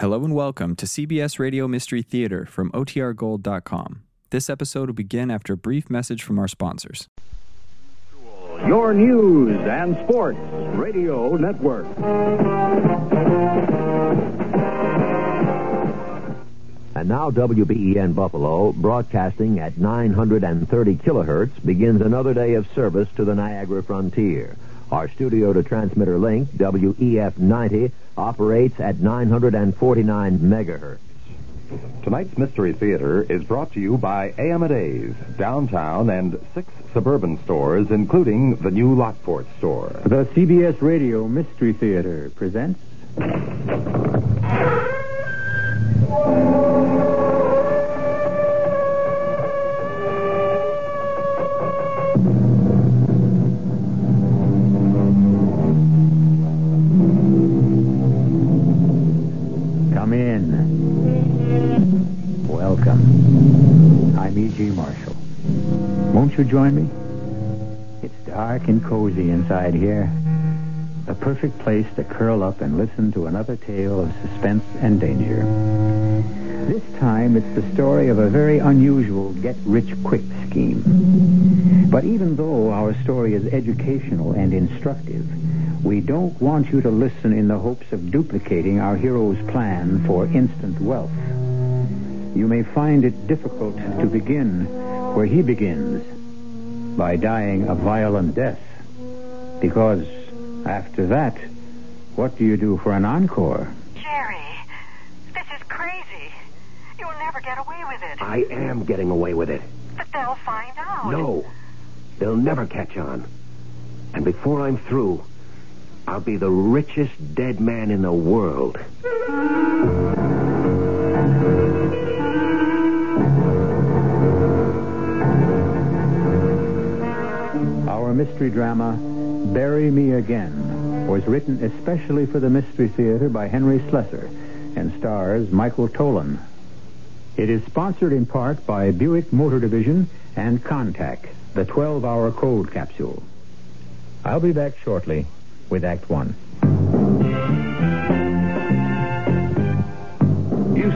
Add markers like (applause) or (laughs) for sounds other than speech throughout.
Hello and welcome to CBS Radio Mystery Theater from OTRGold.com. This episode will begin after a brief message from our sponsors. Your news and sports radio network. And now WBEN Buffalo, broadcasting at 930 kilohertz, begins another day of service to the Niagara frontier. Our studio to transmitter link, WEF 90, operates at 949 megahertz. Tonight's Mystery Theater is brought to you by AM&A's, downtown and six suburban stores, including the new Lockport store. The CBS Radio Mystery Theater presents. You join me? It's dark and cozy inside here. The perfect place to curl up and listen to another tale of suspense and danger. This time, it's the story of a very unusual get-rich-quick scheme. But even though our story is educational and instructive, we don't want you to listen in the hopes of duplicating our hero's plan for instant wealth. You may find it difficult to begin where he begins, by dying a violent death. Because after that, what do you do for an encore? Jerry, this is crazy. You'll never get away with it. I am getting away with it. But they'll find out. No, they'll never catch on. And before I'm through, I'll be the richest dead man in the world. Mystery drama, Bury Me Again, was written especially for the Mystery Theater by Henry Slesar and stars Michael Tolan. It is sponsored in part by Buick Motor Division and Contac, the 12-hour cold capsule. I'll be back shortly with Act One.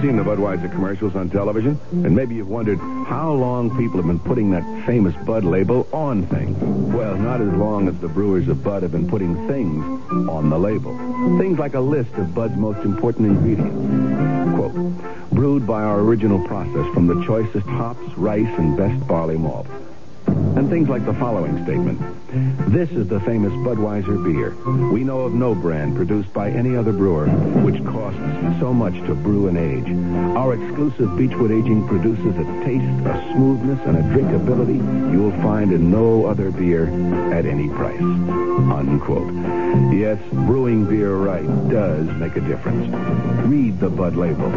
Seen the Budweiser commercials on television, and maybe you've wondered how long people have been putting that famous Bud label on things. Well, not as long as the brewers of Bud have been putting things on the label. Things like a list of Bud's most important ingredients. Quote, brewed by our original process from the choicest hops, rice, and best barley malt. And things like the following statement. This is the famous Budweiser beer. We know of no brand produced by any other brewer which costs so much to brew and age. Our exclusive Beechwood aging produces a taste, a smoothness, and a drinkability you will find in no other beer at any price. Unquote. Yes, brewing beer right does make a difference. Read the Bud label.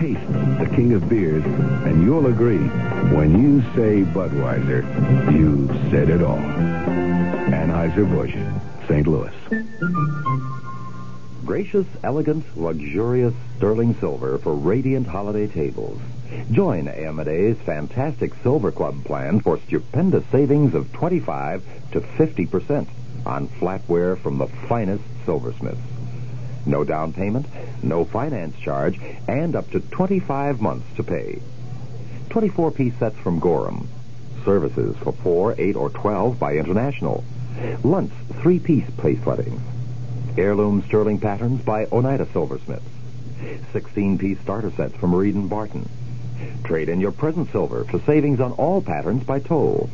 Taste the king of beers, and you'll agree when you say Budweiser, you've said it all. Anheuser-Busch, St. Louis. Gracious, elegant, luxurious sterling silver for radiant holiday tables. Join AM&A's fantastic Silver Club plan for stupendous savings of 25 to 50% on flatware from the finest silversmiths. No down payment, no finance charge, and up to 25 months to pay. 24-piece sets from Gorham. Services for 4, 8, or 12 by International. Lunt's 3-piece place lettings. Heirloom sterling patterns by Oneida Silversmiths. 16-piece starter sets from Reed and Barton. Trade in your present silver for savings on all patterns by Towle.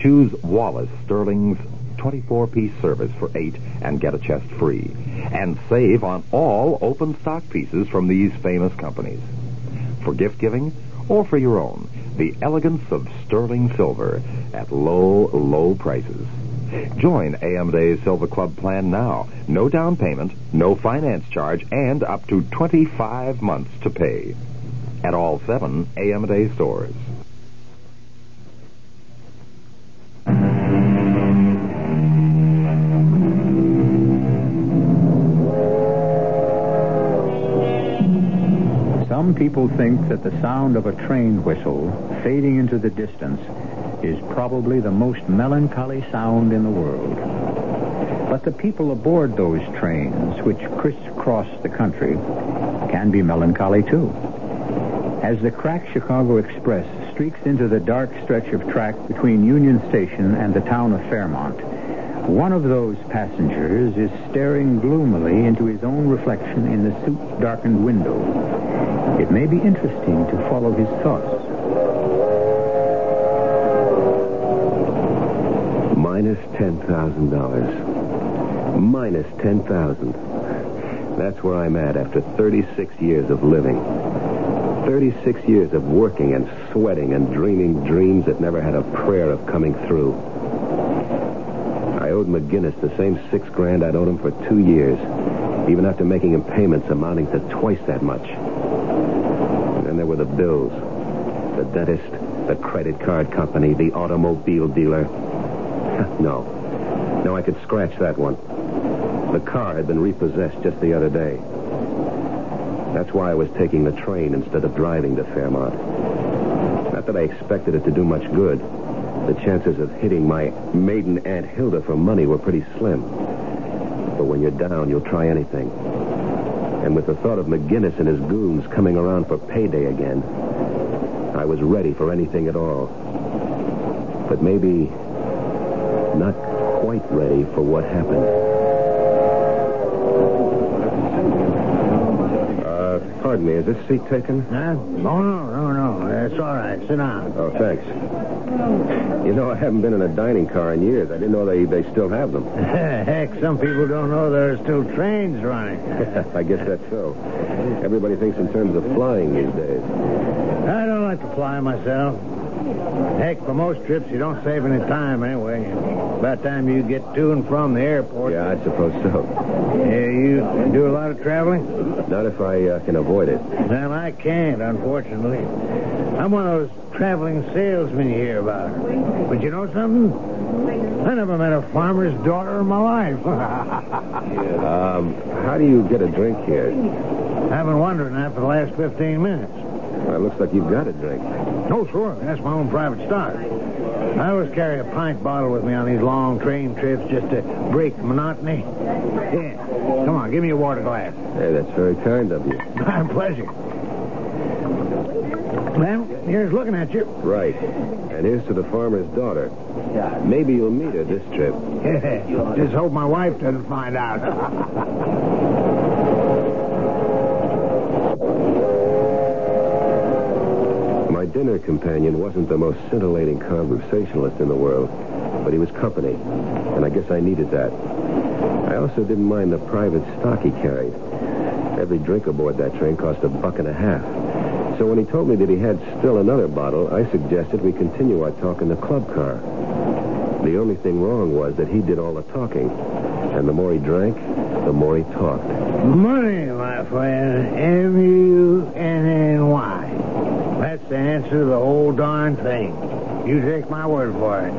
Choose Wallace Sterling's 24-piece service for 8 and get a chest free. And save on all open stock pieces from these famous companies. For gift giving or for your own, the elegance of sterling silver at low, low prices. Join AM&A's Silver Club plan now. No down payment, no finance charge, and up to 25 months to pay. At all seven AMDA stores. People think that the sound of a train whistle fading into the distance is probably the most melancholy sound in the world. But the people aboard those trains, which crisscross the country, can be melancholy too. As the cracked Chicago Express streaks into the dark stretch of track between Union Station and the town of Fairmont, one of those passengers is staring gloomily into his own reflection in the soot-darkened window. It may be interesting to follow his thoughts. Minus $10,000. Minus 10000 That's where I'm at after 36 years of living. 36 years of working and sweating and dreaming dreams that never had a prayer of coming through. I owed McGinnis the same six grand I'd owed him for two years, even after making him payments amounting to twice that much. There were the bills. The dentist, the credit card company, the automobile dealer. (laughs) no. No, I could scratch that one. The car had been repossessed just the other day. That's why I was taking the train instead of driving to Fairmont. Not that I expected it to do much good. The chances of hitting my maiden Aunt Hilda for money were pretty slim. But when you're down, you'll try anything. And with the thought of McGinnis and his goons coming around for payday again, I was ready for anything at all. But maybe not quite ready for what happened. Uh, pardon me, is this seat taken? Huh? Oh, no, no, no. It's all right. Sit down. Oh, thanks. You know, I haven't been in a dining car in years. I didn't know they, they still have them. (laughs) Heck, some people don't know there are still trains running. (laughs) I guess that's so. Everybody thinks in terms of flying these days. I don't like to fly myself. Heck, for most trips, you don't save any time anyway. By the time you get to and from the airport. Yeah, I suppose so. Yeah, you do a lot of traveling? Not if I uh, can avoid it. Well, I can't, unfortunately. I'm one of those traveling salesmen you hear about. But you know something? I never met a farmer's daughter in my life. (laughs) Um, how do you get a drink here? I've been wondering that for the last 15 minutes. Well, it looks like you've got a drink. Oh, sure. That's my own private stock. I always carry a pint bottle with me on these long train trips just to break the monotony. Yeah. Come on, give me a water glass. Hey, that's very kind of you. (laughs) My pleasure. Well, here's looking at you. Right. And here's to the farmer's daughter. Maybe you'll meet her this trip. (laughs) Just hope my wife doesn't find out. (laughs) My dinner companion wasn't the most scintillating conversationalist in the world, but he was company, and I guess I needed that. I also didn't mind the private stock he carried. Every drink aboard that train cost a buck and a half. So when he told me that he had still another bottle, I suggested we continue our talk in the club car. The only thing wrong was that he did all the talking, and the more he drank, the more he talked. Money, my friend. M-U-N-N-Y. That's the answer to the whole darn thing. You take my word for it.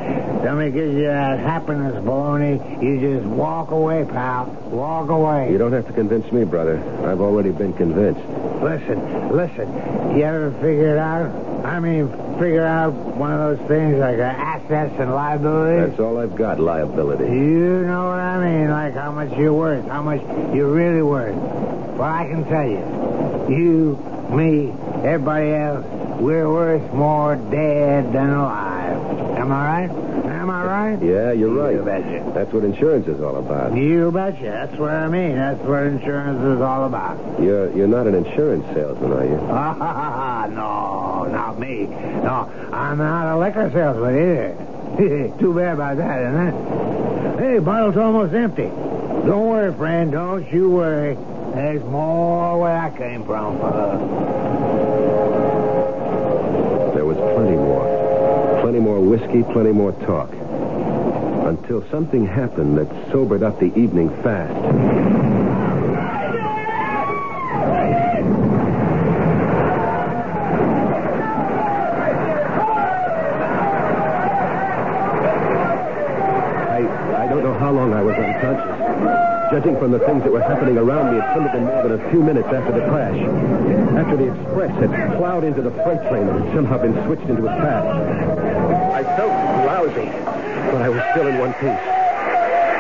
Somebody gives you that happiness baloney, you just walk away, pal. Walk away. You don't have to convince me, brother. I've already been convinced. Listen, listen. You ever figure it out? I mean, figure out one of those things like assets and liabilities? That's all I've got, liability. You know what I mean, like how much you're worth, how much you're really worth. Well, I can tell you, you, me, everybody else, we're worth more dead than alive. Am I right? Am I right? Yeah, you're right. You betcha. That's what insurance is all about. You betcha. That's what I mean. That's what insurance is all about. You're you're not an insurance salesman, are you? (laughs) no, not me. No, I'm not a liquor salesman either. (laughs) Too bad about that, isn't it? Hey, bottle's almost empty. Don't worry, friend. Don't you worry. There's more where I came from, fella. Plenty more whiskey, plenty more talk. Until something happened that sobered up the evening fast. I, I don't know how long I was unconscious. Judging from the things that were happening around me, it couldn't have been more than a few minutes after the crash. After the express had plowed into the freight train and had somehow been switched into its path. I felt lousy, but I was still in one piece.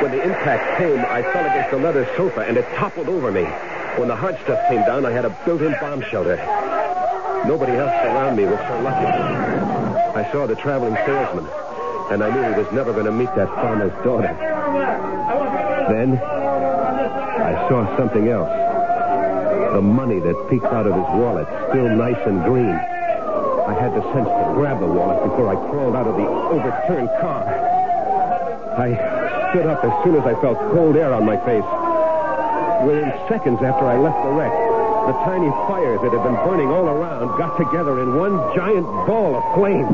When the impact came, I fell against the leather sofa and it toppled over me. When the hard stuff came down, I had a built-in bomb shelter. Nobody else around me was so lucky. I saw the traveling salesman, and I knew he was never going to meet that farmer's daughter. Then, I saw something else. The money that peeked out of his wallet, still nice and green. I had the sense to grab the wallet before I crawled out of the overturned car. I stood up as soon as I felt cold air on my face. Within seconds after I left the wreck, the tiny fires that had been burning all around got together in one giant ball of flame.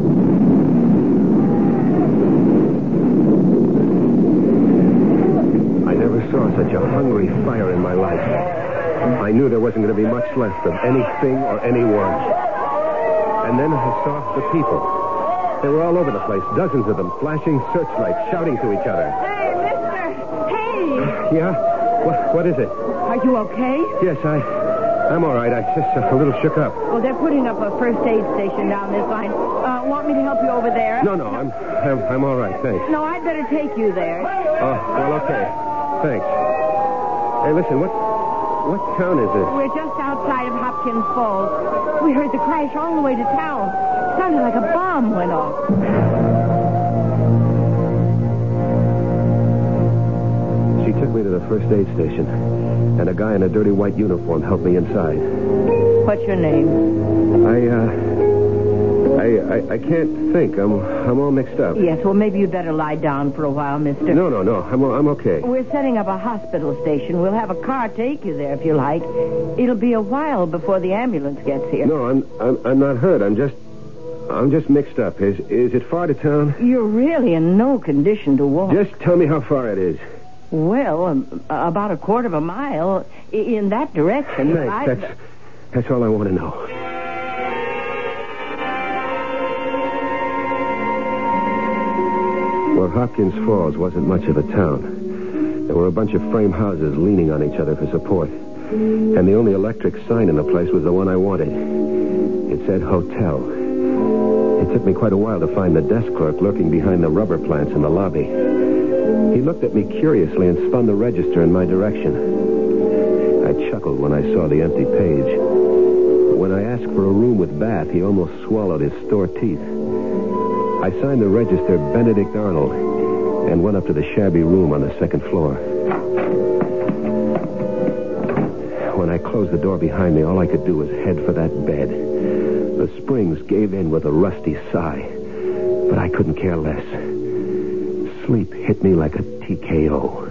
I never saw hungry fire in my life. I knew there wasn't going to be much left of anything or anyone. And then I saw the people. They were all over the place, dozens of them, flashing searchlights, shouting to each other. Hey, mister! Hey! Yeah? What, what is it? Are you okay? Yes, I, I'm all right. I just uh, a little shook up. Well, they're putting up a first aid station down this line. Uh, want me to help you over there? No, no, I'm, I'm, I'm all right. Thanks. No, I'd better take you there. Oh, well, okay. Thanks. Hey, listen, what, what town is this? We're just outside of Hopkins Falls. We heard the crash all the way to town. Sounded like a bomb went off. She took me to the first aid station, and a guy in a dirty white uniform helped me inside. What's your name? I, uh, I, I, I can't think. I'm, I'm all mixed up. Yes, well, maybe you'd better lie down for a while, mister. No, no, no. I'm, I'm okay. We're setting up a hospital station. We'll have a car take you there if you like. It'll be a while before the ambulance gets here. No, I'm, I'm, I'm not hurt. I'm just, I'm just mixed up. Is, is it far to town? You're really in no condition to walk. Just tell me how far it is. Well, um, about a quarter of a mile in that direction. Thanks. I- That's, that's all I want to know. Well, Hopkins Falls wasn't much of a town. There were a bunch of frame houses leaning on each other for support. And the only electric sign in the place was the one I wanted. It said hotel. It took me quite a while to find the desk clerk lurking behind the rubber plants in the lobby. He looked at me curiously and spun the register in my direction. I chuckled when I saw the empty page. When I asked for a room with bath, he almost swallowed his store teeth. I signed the register Benedict Arnold and went up to the shabby room on the second floor. When I closed the door behind me, all I could do was head for that bed. The springs gave in with a rusty sigh, but I couldn't care less. Sleep hit me like a TKO.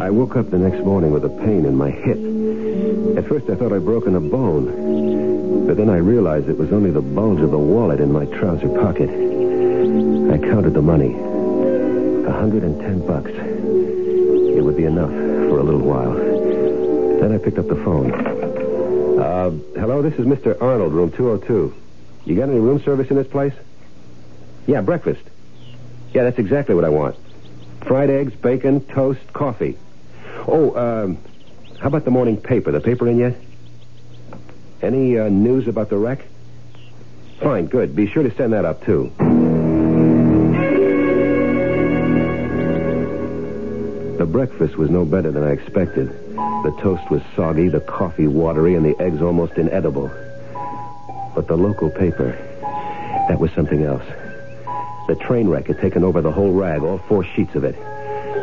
I woke up the next morning with a pain in my hip. At first I thought I'd broken a bone, but then I realized it was only the bulge of the wallet in my trouser pocket. I counted the money. A hundred and ten bucks. It would be enough for a little while. Then I picked up the phone. Uh, hello, this is Mr. Arnold, room 202. You got any room service in this place? Yeah, breakfast. Yeah, that's exactly what I want. Fried eggs, bacon, toast, coffee. Oh, um, how about the morning paper? The paper in yet? Any uh, news about the wreck? Fine, good. Be sure to send that up, too. The breakfast was no better than I expected. The toast was soggy, the coffee watery, and the eggs almost inedible. But the local paper, that was something else. The train wreck had taken over the whole rag, all four sheets of it.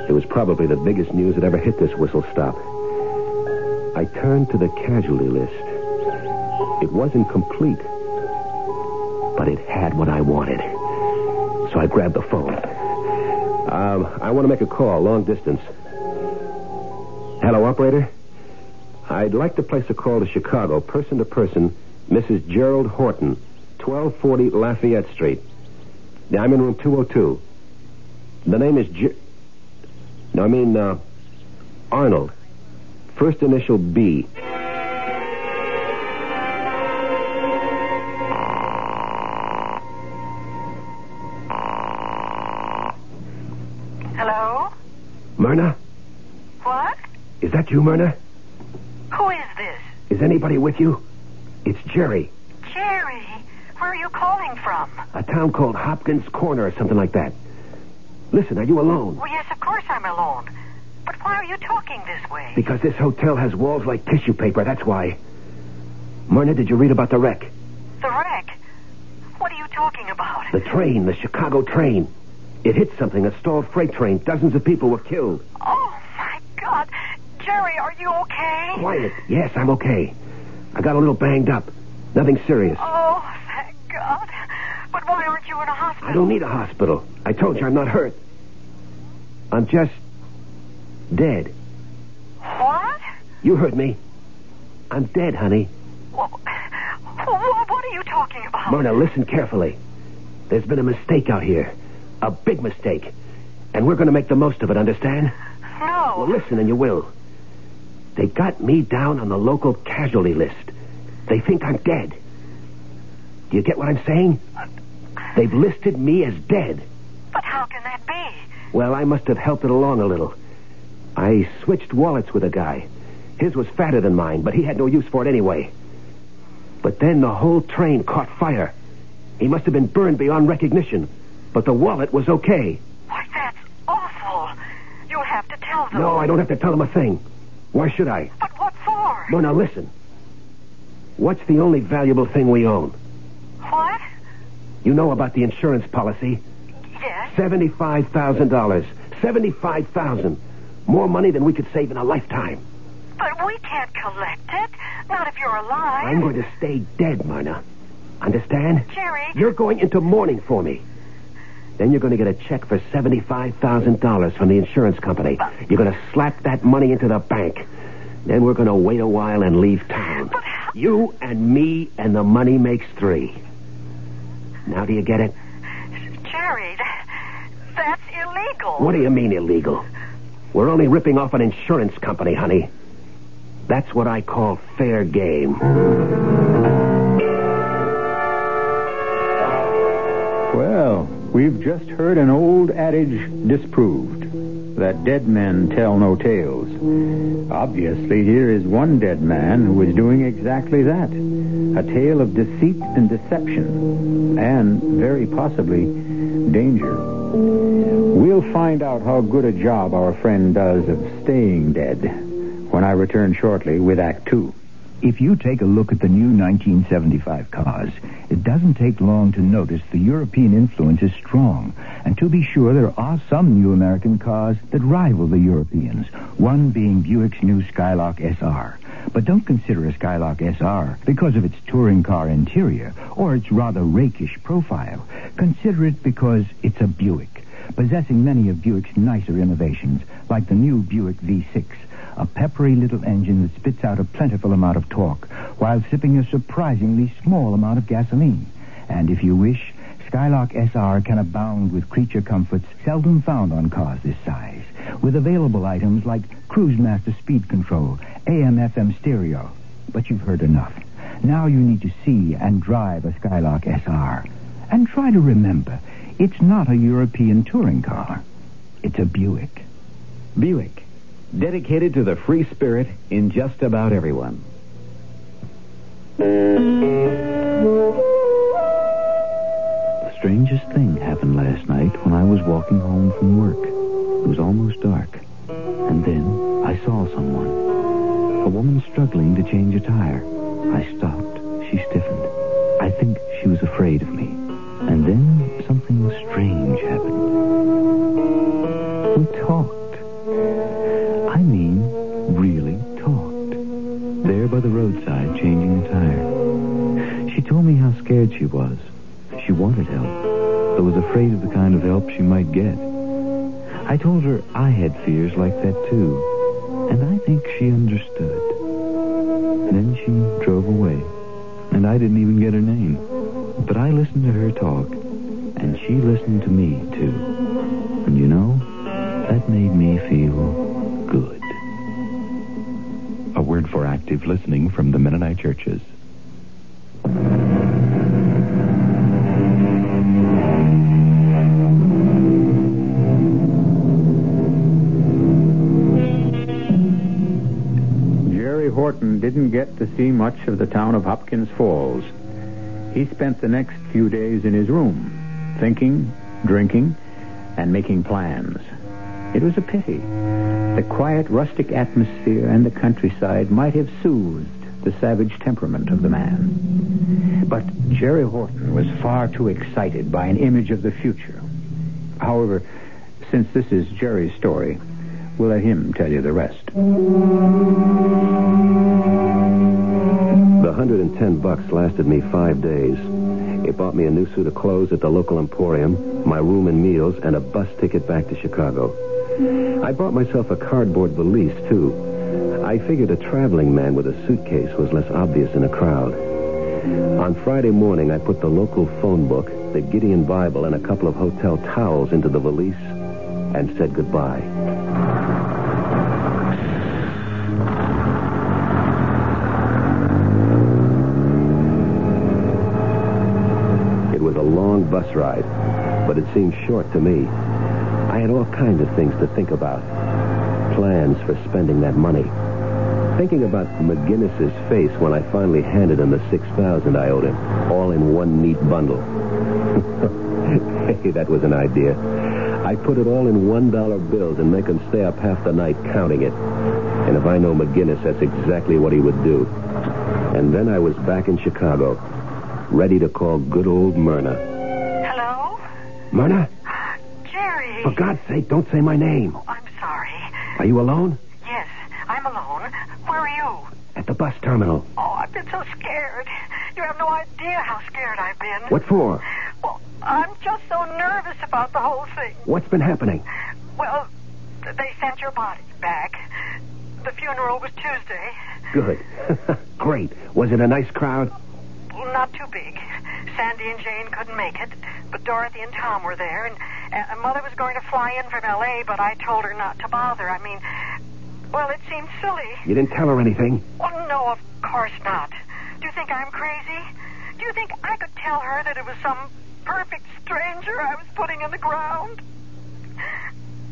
It was probably the biggest news that ever hit this whistle stop. I turned to the casualty list. It wasn't complete, but it had what I wanted. So I grabbed the phone. Um, I want to make a call, long distance. Hello, operator? I'd like to place a call to Chicago, person to person, Mrs. Gerald Horton, 1240 Lafayette Street. I'm in room 202. The name is Ger- No, I mean, uh, Arnold. First initial B. Hello? Myrna? What? Is that you, Myrna? Who is this? Is anybody with you? It's Jerry. Jerry. Where are you calling from? A town called Hopkins Corner or something like that. Listen, are you alone? Well, yes, of course I'm alone. Are you talking this way? Because this hotel has walls like tissue paper, that's why. Myrna, did you read about the wreck? The wreck? What are you talking about? The train, the Chicago train. It hit something, a stalled freight train. Dozens of people were killed. Oh, my God. Jerry, are you okay? Quiet. Yes, I'm okay. I got a little banged up. Nothing serious. Oh, thank God. But why aren't you in a hospital? I don't need a hospital. I told you I'm not hurt. I'm just dead. What? You heard me. I'm dead, honey. Well, what are you talking about? Myrna, listen carefully. There's been a mistake out here. A big mistake. And we're going to make the most of it, understand? No. Well, listen and you will. They got me down on the local casualty list. They think I'm dead. Do you get what I'm saying? They've listed me as dead. But how can that be? Well, I must have helped it along a little. I switched wallets with a guy. His was fatter than mine, but he had no use for it anyway. But then the whole train caught fire. He must have been burned beyond recognition. But the wallet was okay. Why, that's awful. You'll have to tell them. No, I don't have to tell them a thing. Why should I? But what for? No, now listen. What's the only valuable thing we own? What? You know about the insurance policy. Yes. Seventy-five thousand dollars. Seventy-five thousand. More money than we could save in a lifetime. But we can't collect it. Not if you're alive. I'm going to stay dead, Myrna. Understand? Jerry. You're going into mourning for me. Then you're going to get a check for $75,000 from the insurance company. You're going to slap that money into the bank. Then we're going to wait a while and leave town. But how... You and me and the money makes three. Now do you get it? Jerry, that's illegal. What do you mean illegal? We're only ripping off an insurance company, honey. That's what I call fair game. Well, we've just heard an old adage disproved that dead men tell no tales. Obviously, here is one dead man who is doing exactly that a tale of deceit and deception, and very possibly danger. We'll find out how good a job our friend does of staying dead when I return shortly with Act Two. If you take a look at the new 1975 cars, it doesn't take long to notice the European influence is strong. And to be sure, there are some new American cars that rival the Europeans, one being Buick's new Skylark SR. But don't consider a Skylark SR because of its touring car interior or its rather rakish profile. Consider it because it's a Buick, possessing many of Buick's nicer innovations, like the new Buick V6 a peppery little engine that spits out a plentiful amount of torque while sipping a surprisingly small amount of gasoline. And if you wish, Skylark SR can abound with creature comforts seldom found on cars this size, with available items like Cruise Master speed control, AM FM stereo. But you've heard enough. Now you need to see and drive a Skylark SR. And try to remember, it's not a European touring car. It's a Buick. Buick dedicated to the free spirit in just about everyone. The strangest thing happened last night when I was walking home from work. It was almost dark. And then I saw someone. A woman struggling to change a tire. I stopped. She stiffened. I think she was afraid of me. And then something strange happened. We talked. I mean, really talked. There by the roadside, changing the tire. She told me how scared she was. She wanted help, but was afraid of the kind of help she might get. I told her I had fears like that too, and I think she understood. Then she drove away, and I didn't even get her name. But I listened to her talk, and she listened to me too. And you know, that made me feel good. A word for active listening from the Mennonite churches. Jerry Horton didn't get to see much of the town of Hopkins Falls. He spent the next few days in his room, thinking, drinking, and making plans. It was a pity. The quiet, rustic atmosphere and the countryside might have soothed the savage temperament of the man. But Jerry Horton was far too excited by an image of the future. However, since this is Jerry's story, we'll let him tell you the rest. The 110 bucks lasted me five days. It bought me a new suit of clothes at the local emporium, my room and meals, and a bus ticket back to Chicago. I bought myself a cardboard valise, too. I figured a traveling man with a suitcase was less obvious in a crowd. On Friday morning, I put the local phone book, the Gideon Bible, and a couple of hotel towels into the valise and said goodbye. It was a long bus ride, but it seemed short to me. I had all kinds of things to think about. Plans for spending that money. Thinking about McGinnis's face when I finally handed him the 6000 I owed him, all in one neat bundle. (laughs) hey, that was an idea. I put it all in one dollar bills and make him stay up half the night counting it. And if I know McGinnis, that's exactly what he would do. And then I was back in Chicago, ready to call good old Myrna. Myrna? Jerry. For God's sake, don't say my name. Oh, I'm sorry. Are you alone? Yes, I'm alone. Where are you? At the bus terminal. Oh, I've been so scared. You have no idea how scared I've been. What for? Well, I'm just so nervous about the whole thing. What's been happening? Well, they sent your body back. The funeral was Tuesday. Good. (laughs) Great. Was it a nice crowd? Not too big. Sandy and Jane couldn't make it, but Dorothy and Tom were there, and uh, Mother was going to fly in from L.A., but I told her not to bother. I mean, well, it seemed silly. You didn't tell her anything? Well, no, of course not. Do you think I'm crazy? Do you think I could tell her that it was some perfect stranger I was putting in the ground?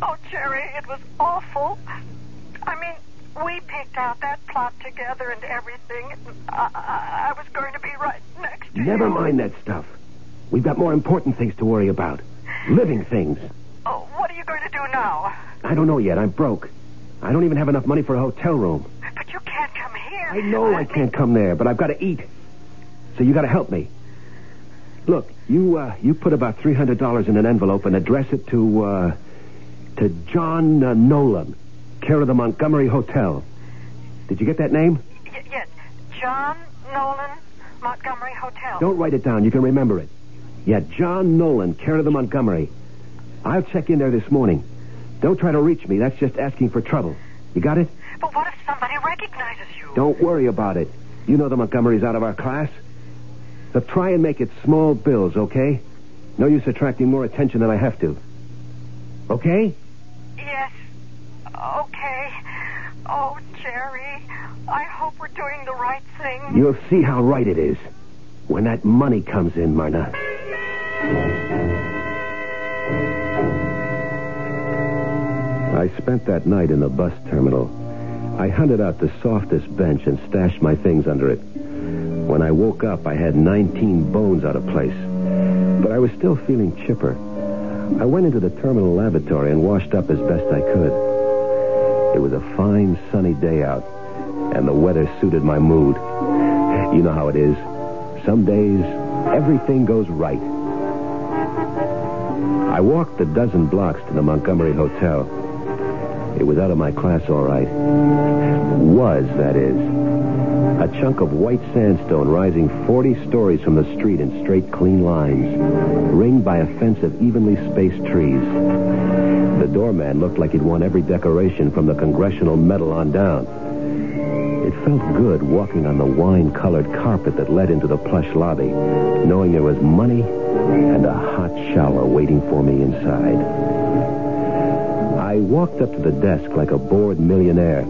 Oh, Jerry, it was awful. I mean, we picked out that plot together and everything. I, I, I was going to be right next to Never you. mind that stuff. We've got more important things to worry about. Living things. Oh, what are you going to do now? I don't know yet. I'm broke. I don't even have enough money for a hotel room. But you can't come here. I know I can't come there, but I've got to eat. So you got to help me. Look, you uh, you put about three hundred dollars in an envelope and address it to uh, to John uh, Nolan, care of the Montgomery Hotel. Did you get that name? Y- yes, John Nolan, Montgomery Hotel. Don't write it down. You can remember it. Yeah, John Nolan, care of the Montgomery. I'll check in there this morning. Don't try to reach me. That's just asking for trouble. You got it? But what if somebody recognizes you? Don't worry about it. You know the Montgomerys out of our class. So try and make it small bills, okay? No use attracting more attention than I have to. Okay? Yes. Okay. Oh, Jerry, I hope we're doing the right thing. You'll see how right it is when that money comes in, Myrna. I spent that night in the bus terminal. I hunted out the softest bench and stashed my things under it. When I woke up, I had 19 bones out of place. But I was still feeling chipper. I went into the terminal lavatory and washed up as best I could. It was a fine, sunny day out, and the weather suited my mood. You know how it is. Some days, everything goes right. I walked the dozen blocks to the Montgomery Hotel. It was out of my class, all right. Was, that is. A chunk of white sandstone rising 40 stories from the street in straight, clean lines, ringed by a fence of evenly spaced trees. The doorman looked like he'd won every decoration from the Congressional Medal on down. It felt good walking on the wine-colored carpet that led into the plush lobby, knowing there was money and a hot shower waiting for me inside. I walked up to the desk like a bored millionaire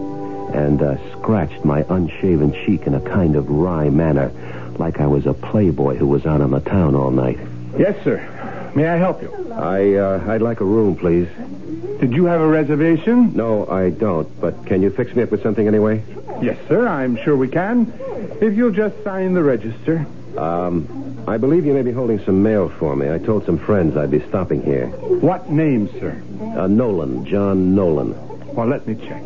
and uh, scratched my unshaven cheek in a kind of wry manner, like I was a playboy who was out on the town all night. Yes, sir. May I help you? I, uh, I'd like a room, please. Did you have a reservation? No, I don't. But can you fix me up with something anyway? Yes, sir. I'm sure we can. If you'll just sign the register. Um, I believe you may be holding some mail for me. I told some friends I'd be stopping here. What name, sir? Uh, Nolan, John Nolan. Well, let me check.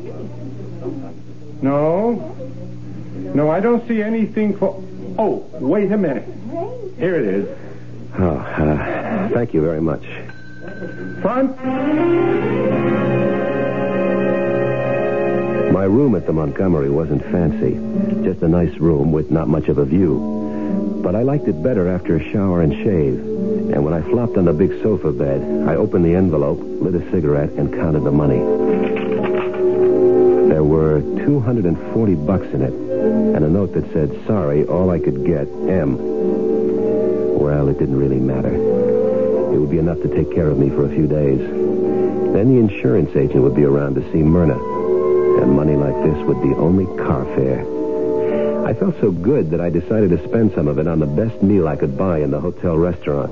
No. No, I don't see anything for. Oh, wait a minute. Here it is. Oh, uh, thank you very much. Front. My room at the Montgomery wasn't fancy. Just a nice room with not much of a view. But I liked it better after a shower and shave. And when I flopped on the big sofa bed, I opened the envelope, lit a cigarette, and counted the money. There were 240 bucks in it, and a note that said, sorry, all I could get, M. Well, it didn't really matter. It would be enough to take care of me for a few days. Then the insurance agent would be around to see Myrna, and money like this would be only car fare. I felt so good that I decided to spend some of it on the best meal I could buy in the hotel restaurant.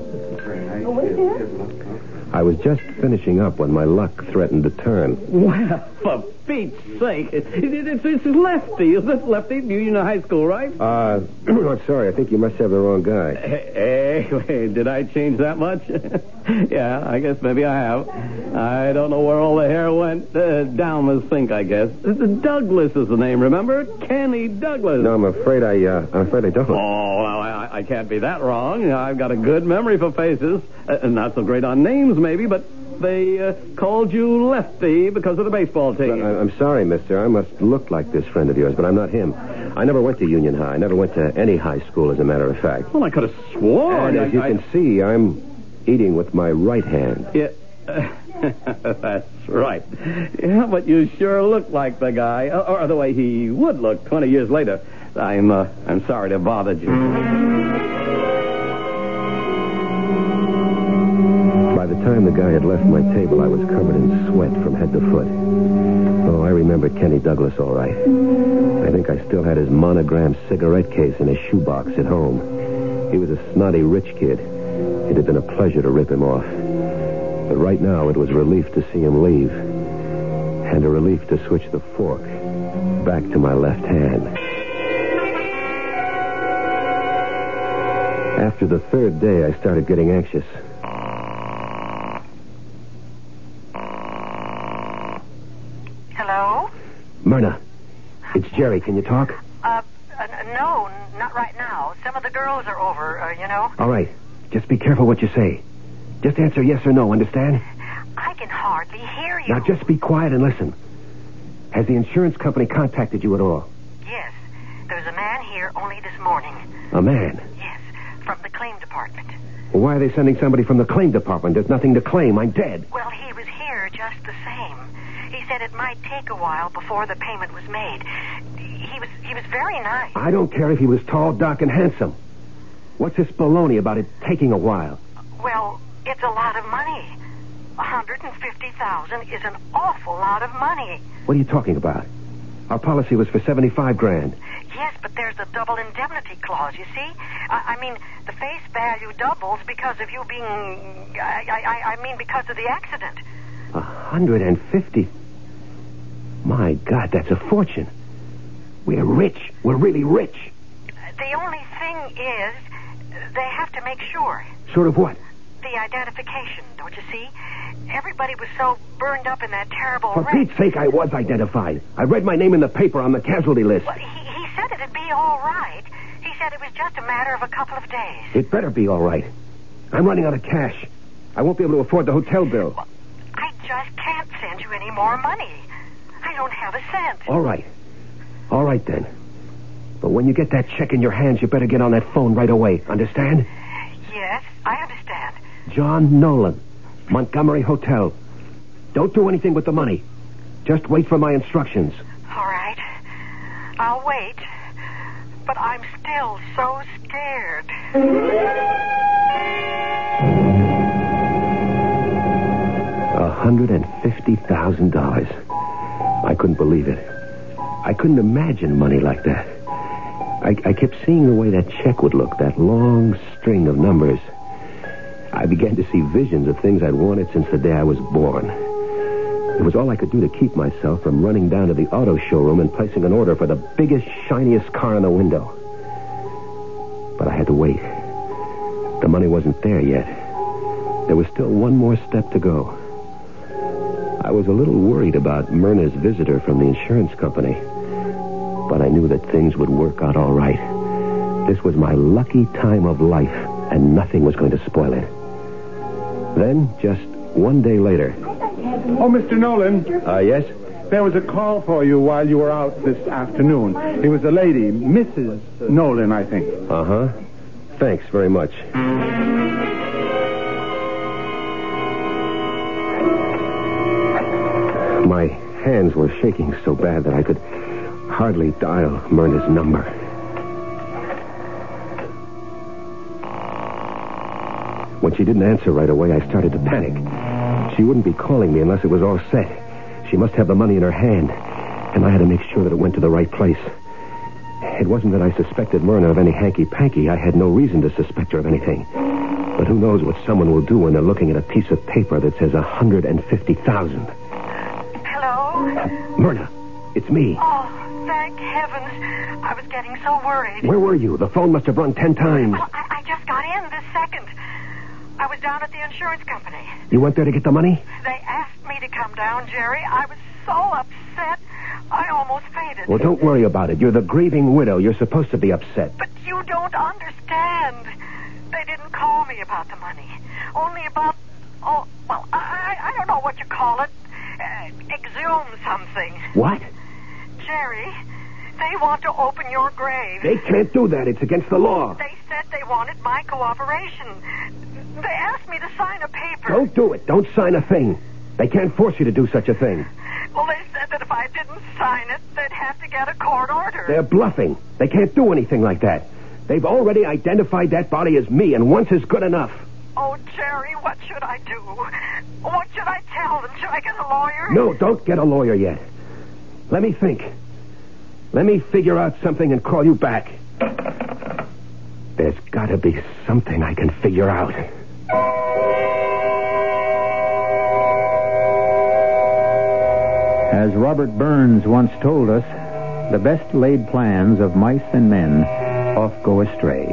I was just finishing up when my luck threatened to turn. Well, for Pete's sake. It, it, it's, it's Lefty. Is this Lefty? Union High School, right? Uh, (clears throat) I'm sorry. I think you must have the wrong guy. Hey, hey, did I change that much? (laughs) yeah, I guess maybe I have. I don't know where all the hair went. Uh, down the sink, I guess. Douglas is the name, remember? Kenny Douglas. No, I'm afraid I, uh, I'm afraid I don't. Oh, well, I, I can't be that wrong. I've got a good memory for faces. Uh, not so great on names, maybe, but they uh, called you Lefty because of the baseball team. I- I'm sorry, mister. I must look like this friend of yours, but I'm not him. I never went to Union High. I never went to any high school, as a matter of fact. Well, I could have sworn. And as you I- can see, I'm eating with my right hand. Yeah. (laughs) That's right. Yeah, but you sure look like the guy, or, or the way he would look 20 years later. I'm, uh, I'm sorry to bother you. Time the guy had left my table, I was covered in sweat from head to foot. Oh, I remembered Kenny Douglas all right. I think I still had his monogrammed cigarette case in his shoebox at home. He was a snotty rich kid. It had been a pleasure to rip him off. But right now, it was relief to see him leave. And a relief to switch the fork back to my left hand. After the third day, I started getting anxious. Hello? Myrna, it's Jerry. Can you talk? Uh, uh, no, not right now. Some of the girls are over, uh, you know. All right. Just be careful what you say. Just answer yes or no, understand? I can hardly hear you. Now just be quiet and listen. Has the insurance company contacted you at all? Yes, there's a man here only this morning. A man. Yes, from the claim department. Well, why are they sending somebody from the claim department? There's nothing to claim. I'm dead. Well, he was here just the same. He said it might take a while before the payment was made. He was he was very nice. I don't care if he was tall, dark, and handsome. What's this baloney about it taking a while? Well, it's a lot of money. A hundred and fifty thousand is an awful lot of money. What are you talking about? Our policy was for 75 grand. Yes, but there's a double indemnity clause, you see? I, I mean, the face value doubles because of you being. I, I, I mean, because of the accident. A 150. My God, that's a fortune. We're rich. We're really rich. The only thing is, they have to make sure. Sort of what? The identification, don't you see? Everybody was so burned up in that terrible For wreck. Pete's sake, I was identified. I read my name in the paper on the casualty list. Well, he, he said it'd be all right. He said it was just a matter of a couple of days. It better be all right. I'm running out of cash. I won't be able to afford the hotel bill. I just can't send you any more money. I don't have a cent. All right. All right, then. But when you get that check in your hands, you better get on that phone right away. Understand? Yes, I understand. John Nolan, Montgomery Hotel. Don't do anything with the money. Just wait for my instructions. All right. I'll wait. But I'm still so scared. $150,000. I couldn't believe it. I couldn't imagine money like that. I, I kept seeing the way that check would look, that long string of numbers. I began to see visions of things I'd wanted since the day I was born. It was all I could do to keep myself from running down to the auto showroom and placing an order for the biggest, shiniest car in the window. But I had to wait. The money wasn't there yet. There was still one more step to go. I was a little worried about Myrna's visitor from the insurance company, but I knew that things would work out all right. This was my lucky time of life, and nothing was going to spoil it. Then, just one day later. Oh, Mr. Nolan. Uh, yes? There was a call for you while you were out this afternoon. It was a lady, Mrs. Nolan, I think. Uh huh. Thanks very much. My hands were shaking so bad that I could hardly dial Myrna's number. When she didn't answer right away, I started to panic. She wouldn't be calling me unless it was all set. She must have the money in her hand, and I had to make sure that it went to the right place. It wasn't that I suspected Myrna of any hanky-panky. I had no reason to suspect her of anything. But who knows what someone will do when they're looking at a piece of paper that says 150000 Hello? Myrna, it's me. Oh, thank heavens. I was getting so worried. Where were you? The phone must have rung ten times. Well, I, I just got in this second. I was down at the insurance company. You went there to get the money? They asked me to come down, Jerry. I was so upset, I almost fainted. Well, don't worry about it. You're the grieving widow. You're supposed to be upset. But you don't understand. They didn't call me about the money. Only about, oh, well, I, I don't know what you call it. Uh, exhume something. What? Jerry, they want to open your grave. They can't do that. It's against the law. They said they wanted my cooperation. They asked me to sign a paper. Don't do it. Don't sign a thing. They can't force you to do such a thing. Well, they said that if I didn't sign it, they'd have to get a court order. They're bluffing. They can't do anything like that. They've already identified that body as me, and once is good enough. Oh, Jerry, what should I do? What should I tell them? Should I get a lawyer? No, don't get a lawyer yet. Let me think. Let me figure out something and call you back. There's got to be something I can figure out. As Robert Burns once told us, the best laid plans of mice and men oft go astray.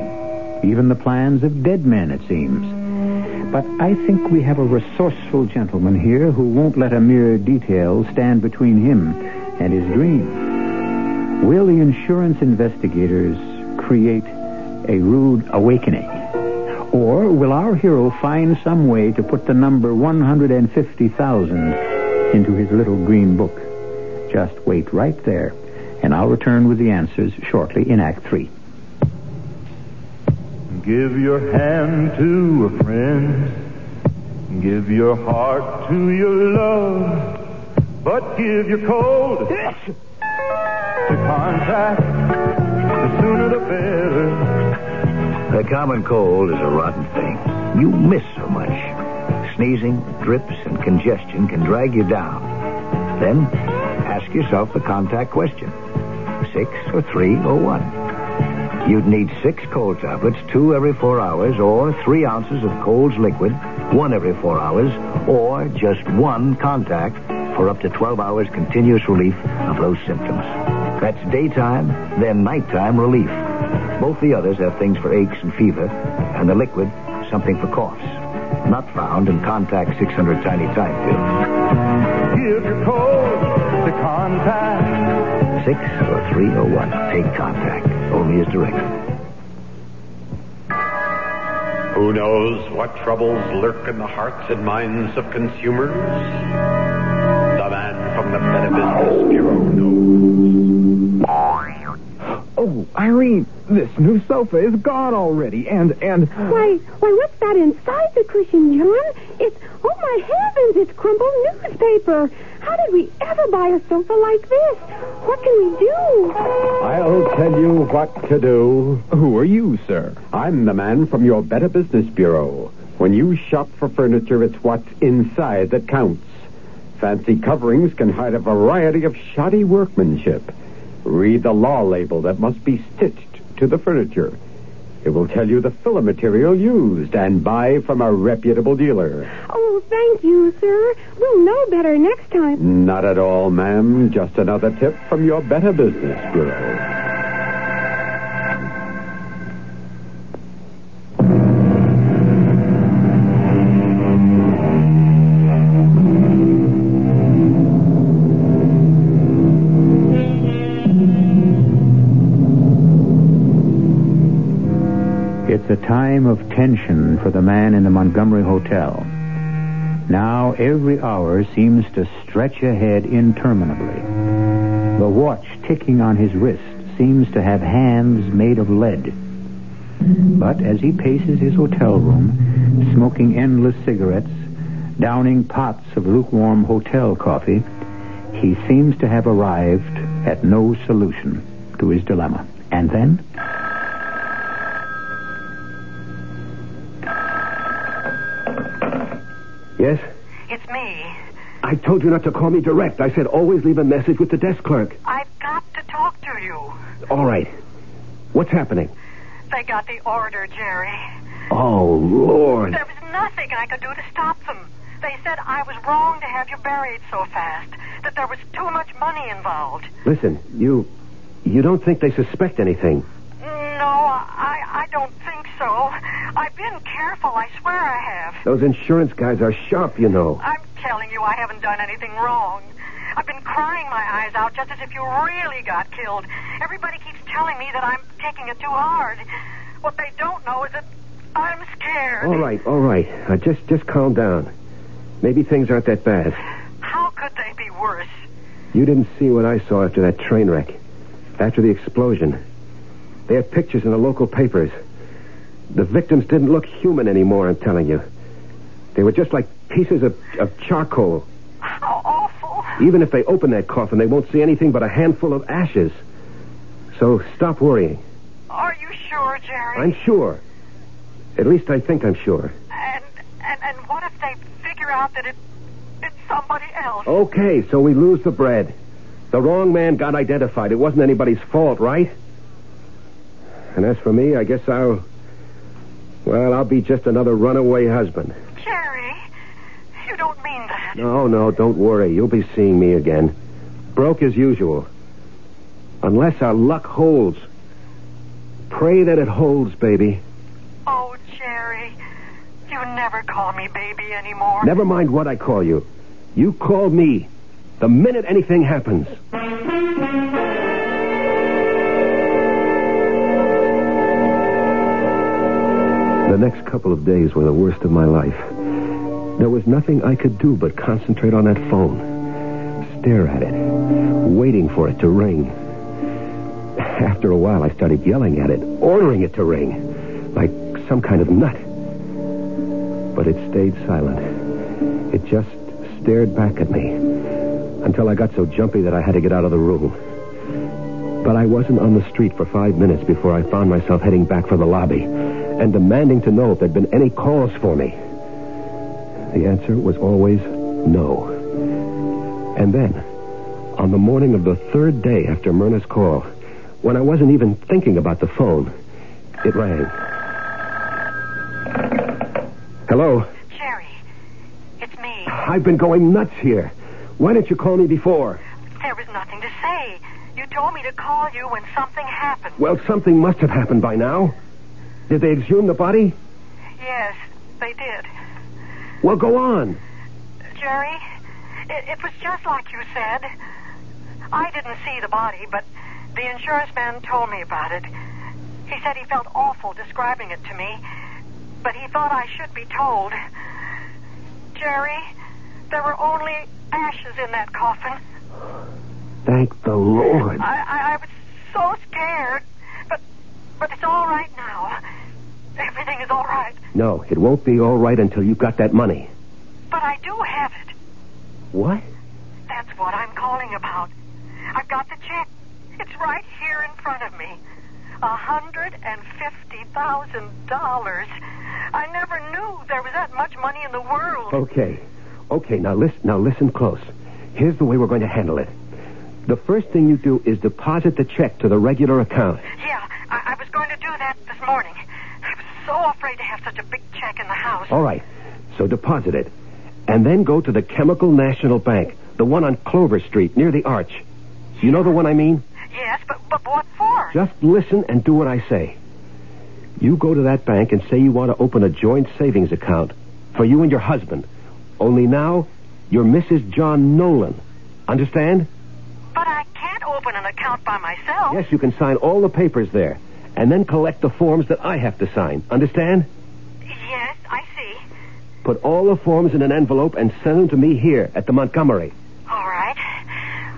Even the plans of dead men, it seems. But I think we have a resourceful gentleman here who won't let a mere detail stand between him and his dream. Will the insurance investigators create a rude awakening? Or will our hero find some way to put the number 150,000 into his little green book? Just wait right there, and I'll return with the answers shortly in Act Three. Give your hand to a friend. Give your heart to your love. But give your cold to Contac. The sooner the better. The common cold is a rotten thing. You miss so much. Sneezing, drips, and congestion can drag you down. Then ask yourself the Contac question six or three or one. You'd need six cold tablets, two every four hours, or three ounces of Cold's liquid, one every four hours, or just one Contac for up to 12 hours continuous relief of those symptoms. That's daytime, then nighttime relief. Both the others have things for aches and fever, and the liquid, something for coughs. Not found in Contac 600 Tiny Time pills. Give your cold to Contac. Six or three or one. Take Contac. Only as directed. Who knows what troubles lurk in the hearts and minds of consumers? The man from the Better Business Bureau knows. Oh, Irene, this new sofa is gone already, and and Why, why, what's that inside the cushion, John? It's, oh my heavens, it's crumpled newspaper. How did we ever buy a sofa like this? What can we do? I'll tell you what to do. Who are you, sir? I'm the man from your Better Business Bureau. When you shop for furniture, it's what's inside that counts. Fancy coverings can hide a variety of shoddy workmanship. Read the law label that must be stitched to the furniture. It will tell you the filler material used and buy from a reputable dealer. Oh, thank you, sir. We'll know better next time. Not at all, ma'am. Just another tip from your Better Business Bureau. Time of tension for the man in the Montgomery Hotel. Now every hour seems to stretch ahead interminably. The watch ticking on his wrist seems to have hands made of lead. But as he paces his hotel room, smoking endless cigarettes, downing pots of lukewarm hotel coffee, he seems to have arrived at no solution to his dilemma. And then? Yes? It's me. I told you not to call me direct. I said always leave a message with the desk clerk. I've got to talk to you. All right. What's happening? They got the order, Jerry. Oh, Lord. There was nothing I could do to stop them. They said I was wrong to have you buried so fast, that there was too much money involved. Listen, you. You don't think they suspect anything? No, I, I don't think so. I've been careful, I swear I have. Those insurance guys are sharp, you know. I'm telling you, I haven't done anything wrong. I've been crying my eyes out just as if you really got killed. Everybody keeps telling me that I'm taking it too hard. What they don't know is that I'm scared. All right, all right. Uh, just, just calm down. Maybe things aren't that bad. How could they be worse? You didn't see what I saw after that train wreck. After the explosion. They had pictures in the local papers. The victims didn't look human anymore, I'm telling you. They were just like pieces of, of charcoal. How awful. Even if they open that coffin, they won't see anything but a handful of ashes. So stop worrying. Are you sure, Jerry? I'm sure. At least I think I'm sure. And, and, and what if they figure out that it, it's somebody else? Okay, so we lose the bread. The wrong man got identified. It wasn't anybody's fault, right? And as for me, I guess I'll. Well, I'll be just another runaway husband. Jerry, you don't mean that. No, no, don't worry. You'll be seeing me again. Broke as usual. Unless our luck holds. Pray that it holds, baby. Oh, Jerry, you never call me baby anymore. Never mind what I call you. You call me the minute anything happens. The next couple of days were the worst of my life. There was nothing I could do but concentrate on that phone, stare at it, waiting for it to ring. After a while, I started yelling at it, ordering it to ring, like some kind of nut. But it stayed silent. It just stared back at me until I got so jumpy that I had to get out of the room. But I wasn't on the street for five minutes before I found myself heading back for the lobby and demanding to know if there'd been any calls for me. The answer was always no. And then, on the morning of the third day after Myrna's call, when I wasn't even thinking about the phone, it rang. Hello? Jerry, it's me. I've been going nuts here. Why didn't you call me before? There was nothing to say. You told me to call you when something happened. Well, something must have happened by now. Did they exhume the body? Yes, they did. Well, go on. Jerry, it, it was just like you said. I didn't see the body, but the insurance man told me about it. He said he felt awful describing it to me, but he thought I should be told. Jerry, there were only ashes in that coffin. Thank the Lord. I, I, I was so scared, but but it's all right now. Everything is all right. No, it won't be all right until you've got that money. But I do have it. What? That's what I'm calling about. I've got the check. It's right here in front of me. A hundred and fifty thousand dollars. I never knew there was that much money in the world. Okay. Okay, now listen now listen close. Here's the way we're going to handle it. The first thing you do is deposit the check to the regular account. Yeah, I, I was going to do that this morning. So afraid to have such a big check in the house. All right. So deposit it. And then go to the Chemical National Bank, the one on Clover Street near the Arch. You know the one I mean? Yes, but, but what for? Just listen and do what I say. You go to that bank and say you want to open a joint savings account for you and your husband. Only now, you're Mrs. John Nolan. Understand? But I can't open an account by myself. Yes, you can sign all the papers there. And then collect the forms that I have to sign. Understand? Yes, I see. Put all the forms in an envelope and send them to me here at the Montgomery. All right.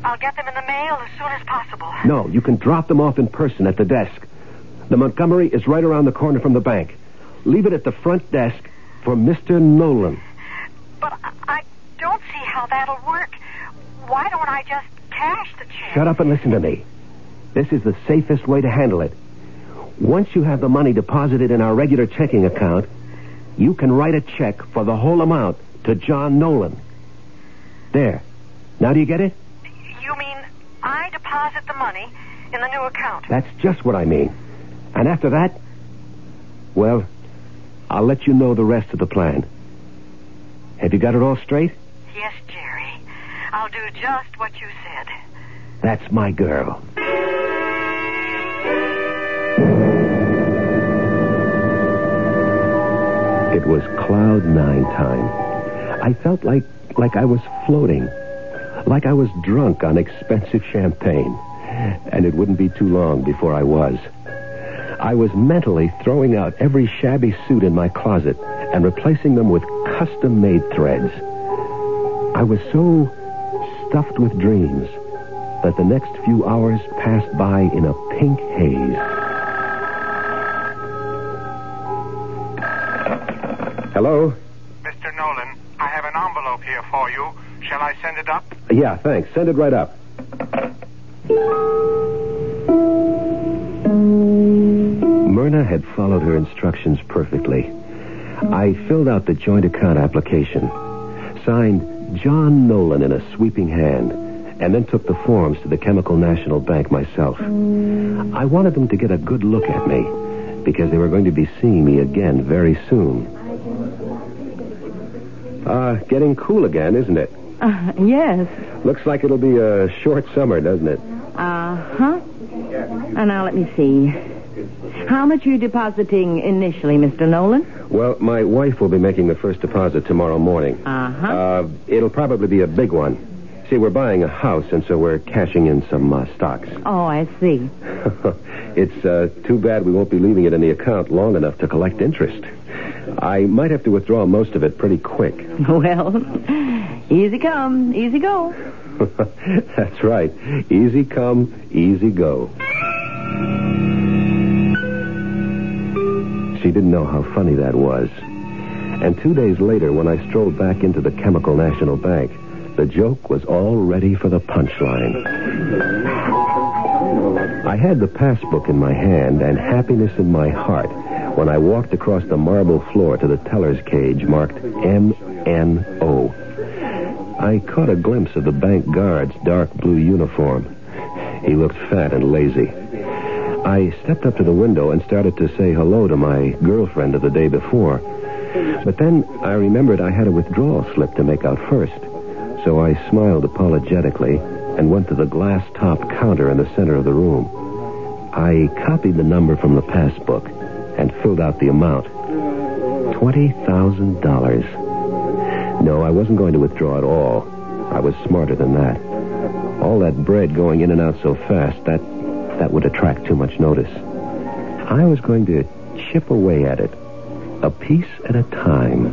I'll get them in the mail as soon as possible. No, you can drop them off in person at the desk. The Montgomery is right around the corner from the bank. Leave it at the front desk for Mr. Nolan. But I- I don't see how that'll work. Why don't I just cash the check? Shut up and listen to me. This is the safest way to handle it. Once you have the money deposited in our regular checking account, you can write a check for the whole amount to John Nolan. There. Now do you get it? You mean I deposit the money in the new account? That's just what I mean. And after that, well, I'll let you know the rest of the plan. Have you got it all straight? Yes, Jerry. I'll do just what you said. That's my girl. It was cloud nine time. I felt like like I was floating, like I was drunk on expensive champagne, and it wouldn't be too long before I was. I was mentally throwing out every shabby suit in my closet and replacing them with custom-made threads. I was so stuffed with dreams that the next few hours passed by in a pink haze. Hello? Mr. Nolan, I have an envelope here for you. Shall I send it up? Yeah, thanks. Send it right up. Myrna had followed her instructions perfectly. I filled out the joint account application, signed John Nolan in a sweeping hand, and then took the forms to the Chemical National Bank myself. I wanted them to get a good look at me because they were going to be seeing me again very soon. Uh, getting cool again, isn't it? Uh, yes. Looks like it'll be a short summer, doesn't it? Uh huh. And now let me see. How much are you depositing initially, Mr. Nolan? Well, my wife will be making the first deposit tomorrow morning. Uh-huh. Uh, it'll probably be a big one. See, we're buying a house, and so we're cashing in some uh, stocks. Oh, I see. (laughs) it's uh, too bad we won't be leaving it in the account long enough to collect interest. I might have to withdraw most of it pretty quick. (laughs) Well, easy come, easy go. (laughs) That's right. Easy come, easy go. She didn't know how funny that was. And two days later, when I strolled back into the Chemical National Bank, the joke was all ready for the punchline. I had the passbook in my hand and happiness in my heart when I walked across the marble floor to the teller's cage marked M-N-O. I caught a glimpse of the bank guard's dark blue uniform. He looked fat and lazy. I stepped up to the window and started to say hello to my girlfriend of the day before. But then I remembered I had a withdrawal slip to make out first. So I smiled apologetically and went to the glass top counter in the center of the room. I copied the number from the passbook and filled out the amount. $20,000. No, I wasn't going to withdraw at all. I was smarter than that. All that bread going in and out so fast, that that would attract too much notice. I was going to chip away at it, a piece at a time.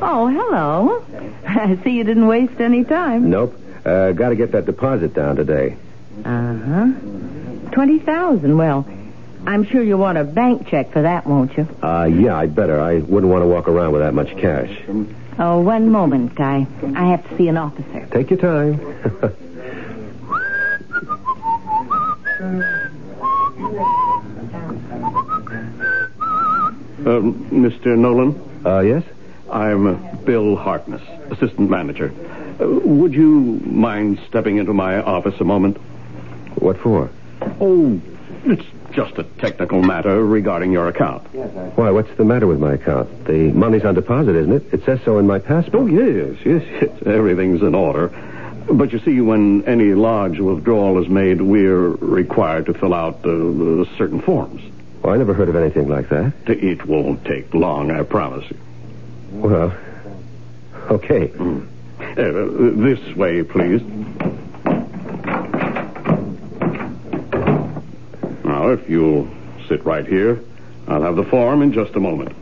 Oh, hello. (laughs) I see you didn't waste any time. Nope. Uh, got to get that deposit down today. Uh huh. Twenty thousand. Well, I'm sure you want a bank check for that, won't you? Uh, yeah, I'd better. I wouldn't want to walk around with that much cash. Oh, one moment. I I have to see an officer. Take your time. (laughs) Uh, Mr. Nolan? Uh, yes? I'm uh, Bill Harkness, assistant manager. Uh, would you mind stepping into my office a moment? What for? Oh, it's just a technical matter regarding your account. Why, what's the matter with my account? The money's on deposit, isn't it? It says so in my passport. Oh, yes, yes, yes. Everything's in order. But you see, when any large withdrawal is made, we're required to fill out uh, certain forms. Well, I never heard of anything like that. It won't take long, I promise you. Well, okay. Mm. Uh, this way, please. If you'll sit right here, I'll have the form in just a moment.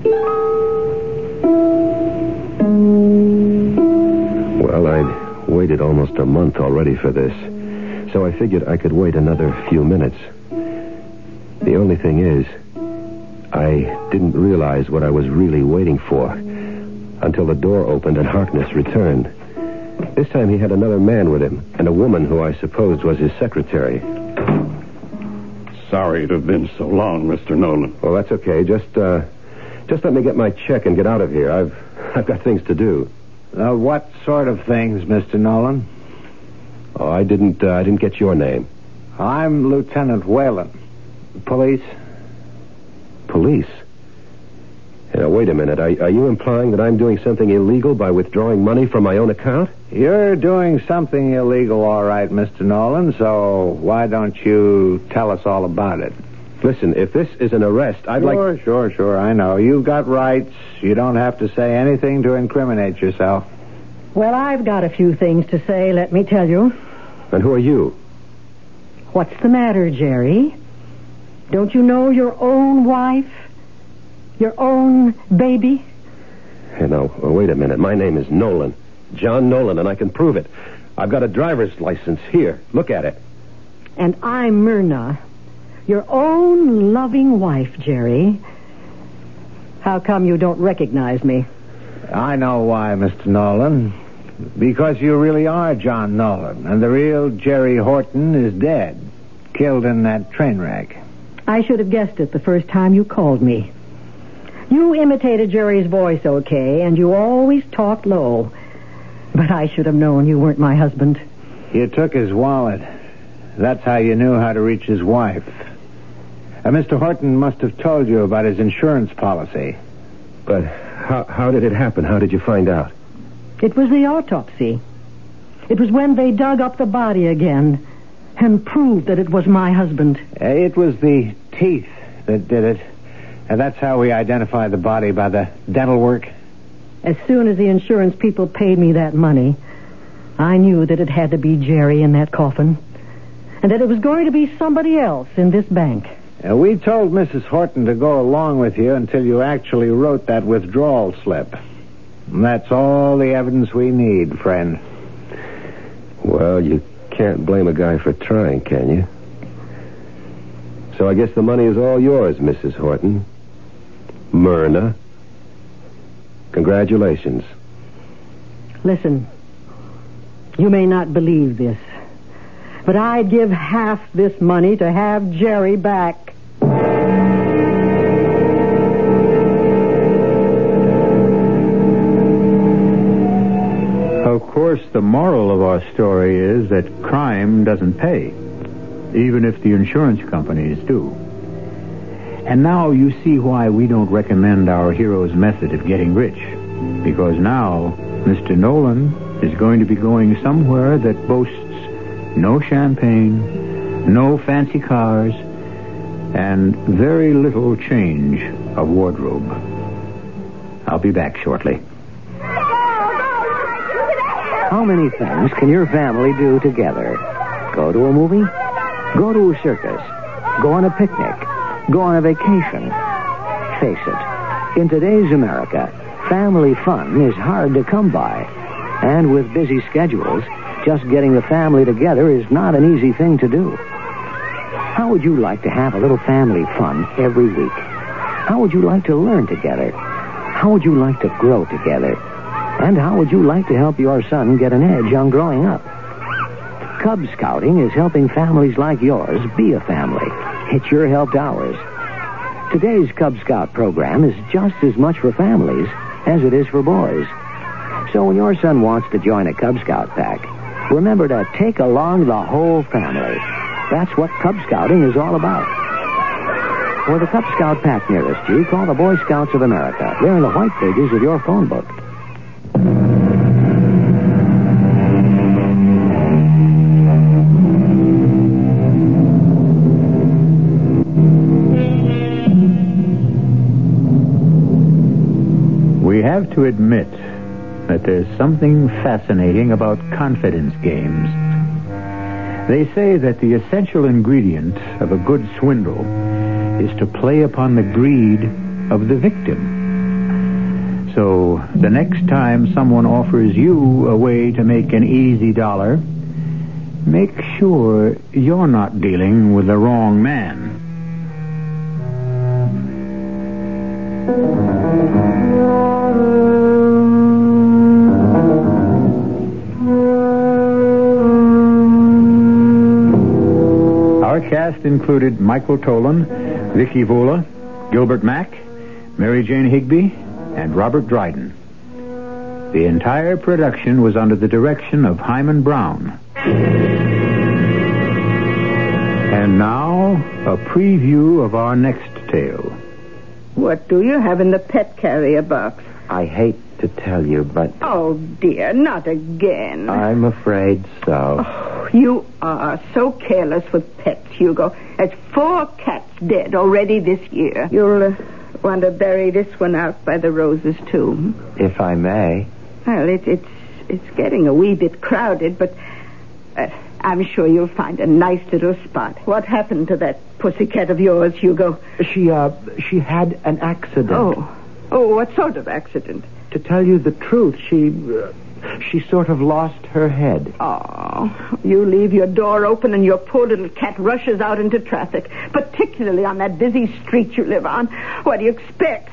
Well, I'd waited almost a month already for this, so I figured I could wait another few minutes. The only thing is, I didn't realize what I was really waiting for until the door opened and Harkness returned. This time he had another man with him, and a woman who I supposed was his secretary. Sorry to have been so long, Mr. Nolan. Well, that's okay. Just, uh, just let me get my check and get out of here. I've, I've got things to do. Uh, what sort of things, Mr. Nolan? Oh, I didn't, uh, I didn't get your name. I'm Lieutenant Whalen. Police? Police? Now, wait a minute. Are, are you implying that I'm doing something illegal by withdrawing money from my own account? You're doing something illegal, all right, Mr. Nolan, so why don't you tell us all about it? Listen, if this is an arrest, I'd sure, like. Sure, sure, sure. I know. You've got rights. You don't have to say anything to incriminate yourself. Well, I've got a few things to say, let me tell you. And who are you? What's the matter, Jerry? Don't you know your own wife? Your own baby? Hey, now, uh, wait a minute. My name is Nolan. John Nolan, and I can prove it. I've got a driver's license here. Look at it. And I'm Myrna, your own loving wife, Jerry. How come you don't recognize me? I know why, Mr. Nolan. Because you really are John Nolan, and the real Jerry Horton is dead, killed in that train wreck. I should have guessed it the first time you called me. You imitated Jerry's voice okay, and you always talked low. But I should have known you weren't my husband. You took his wallet. That's how you knew how to reach his wife. Uh, Mr. Horton must have told you about his insurance policy. But how, how did it happen? How did you find out? It was the autopsy. It was when they dug up the body again and proved that it was my husband. Uh, it was the teeth that did it. And that's how we identified the body by the dental work. As soon as the insurance people paid me that money, I knew that it had to be Jerry in that coffin. And that it was going to be somebody else in this bank. Uh, we told Mrs. Horton to go along with you until you actually wrote that withdrawal slip. And that's all the evidence we need, friend. Well, you can't blame a guy for trying, can you? So I guess the money is all yours, Mrs. Horton. Myrna. Congratulations. Listen, you may not believe this, but I'd give half this money to have Jerry back. Of course, the moral of our story is that crime doesn't pay, even if the insurance companies do. And now you see why we don't recommend our hero's method of getting rich. Because now, Mr. Nolan is going to be going somewhere that boasts no champagne, no fancy cars, and very little change of wardrobe. I'll be back shortly. How many things can your family do together? Go to a movie? Go to a circus? Go on a picnic? Go on a vacation? Face it, in today's America, family fun is hard to come by. And with busy schedules, just getting the family together is not an easy thing to do. How would you like to have a little family fun every week? How would you like to learn together? How would you like to grow together? And how would you like to help your son get an edge on growing up? Cub Scouting is helping families like yours be a family. It sure helped ours. Today's Cub Scout program is just as much for families as it is for boys. So when your son wants to join a Cub Scout pack, remember to take along the whole family. That's what Cub Scouting is all about. For the Cub Scout pack nearest you, call the Boy Scouts of America. They're in the white pages of your phone book. To admit that there's something fascinating about confidence games. They say that the essential ingredient of a good swindle is to play upon the greed of the victim. So the next time someone offers you a way to make an easy dollar, make sure you're not dealing with the wrong man. Included Michael Tolan, Vicki Vola, Gilbert Mack, Mary Jane Higby, and Robert Dryden. The entire production was under the direction of Himan Brown. And now, a preview of our next tale. What do you have in the pet carrier box? I hate to tell you, but Oh, dear, not again. I'm afraid so. Oh. You are so careless with pets, Hugo. There's four cats dead already this year. You'll uh, want to bury this one out by the roses, too. If I may. Well, it, it's it's getting a wee bit crowded, but uh, I'm sure you'll find a nice little spot. What happened to that pussycat of yours, Hugo? She, uh, she had an accident. Oh. Oh, what sort of accident? To tell you the truth, she, uh, she sort of lost her head. Oh, you leave your door open and your poor little cat rushes out into traffic, particularly on that busy street you live on. What do you expect?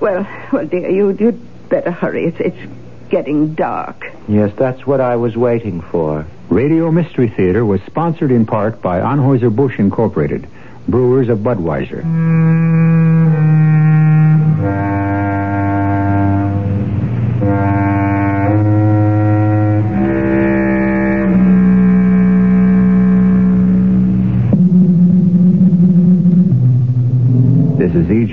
Well, well, dear, you, you'd better hurry. It's, it's getting dark. Yes, that's what I was waiting for. Radio Mystery Theater was sponsored in part by Anheuser-Busch Incorporated, brewers of Budweiser.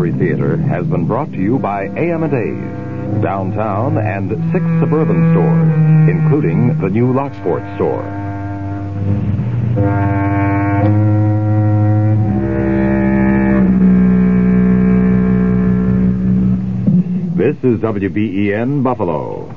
Mystery Theater has been brought to you by AM&A's, downtown and six suburban stores, including the new Lockport store. This is WBEN Buffalo.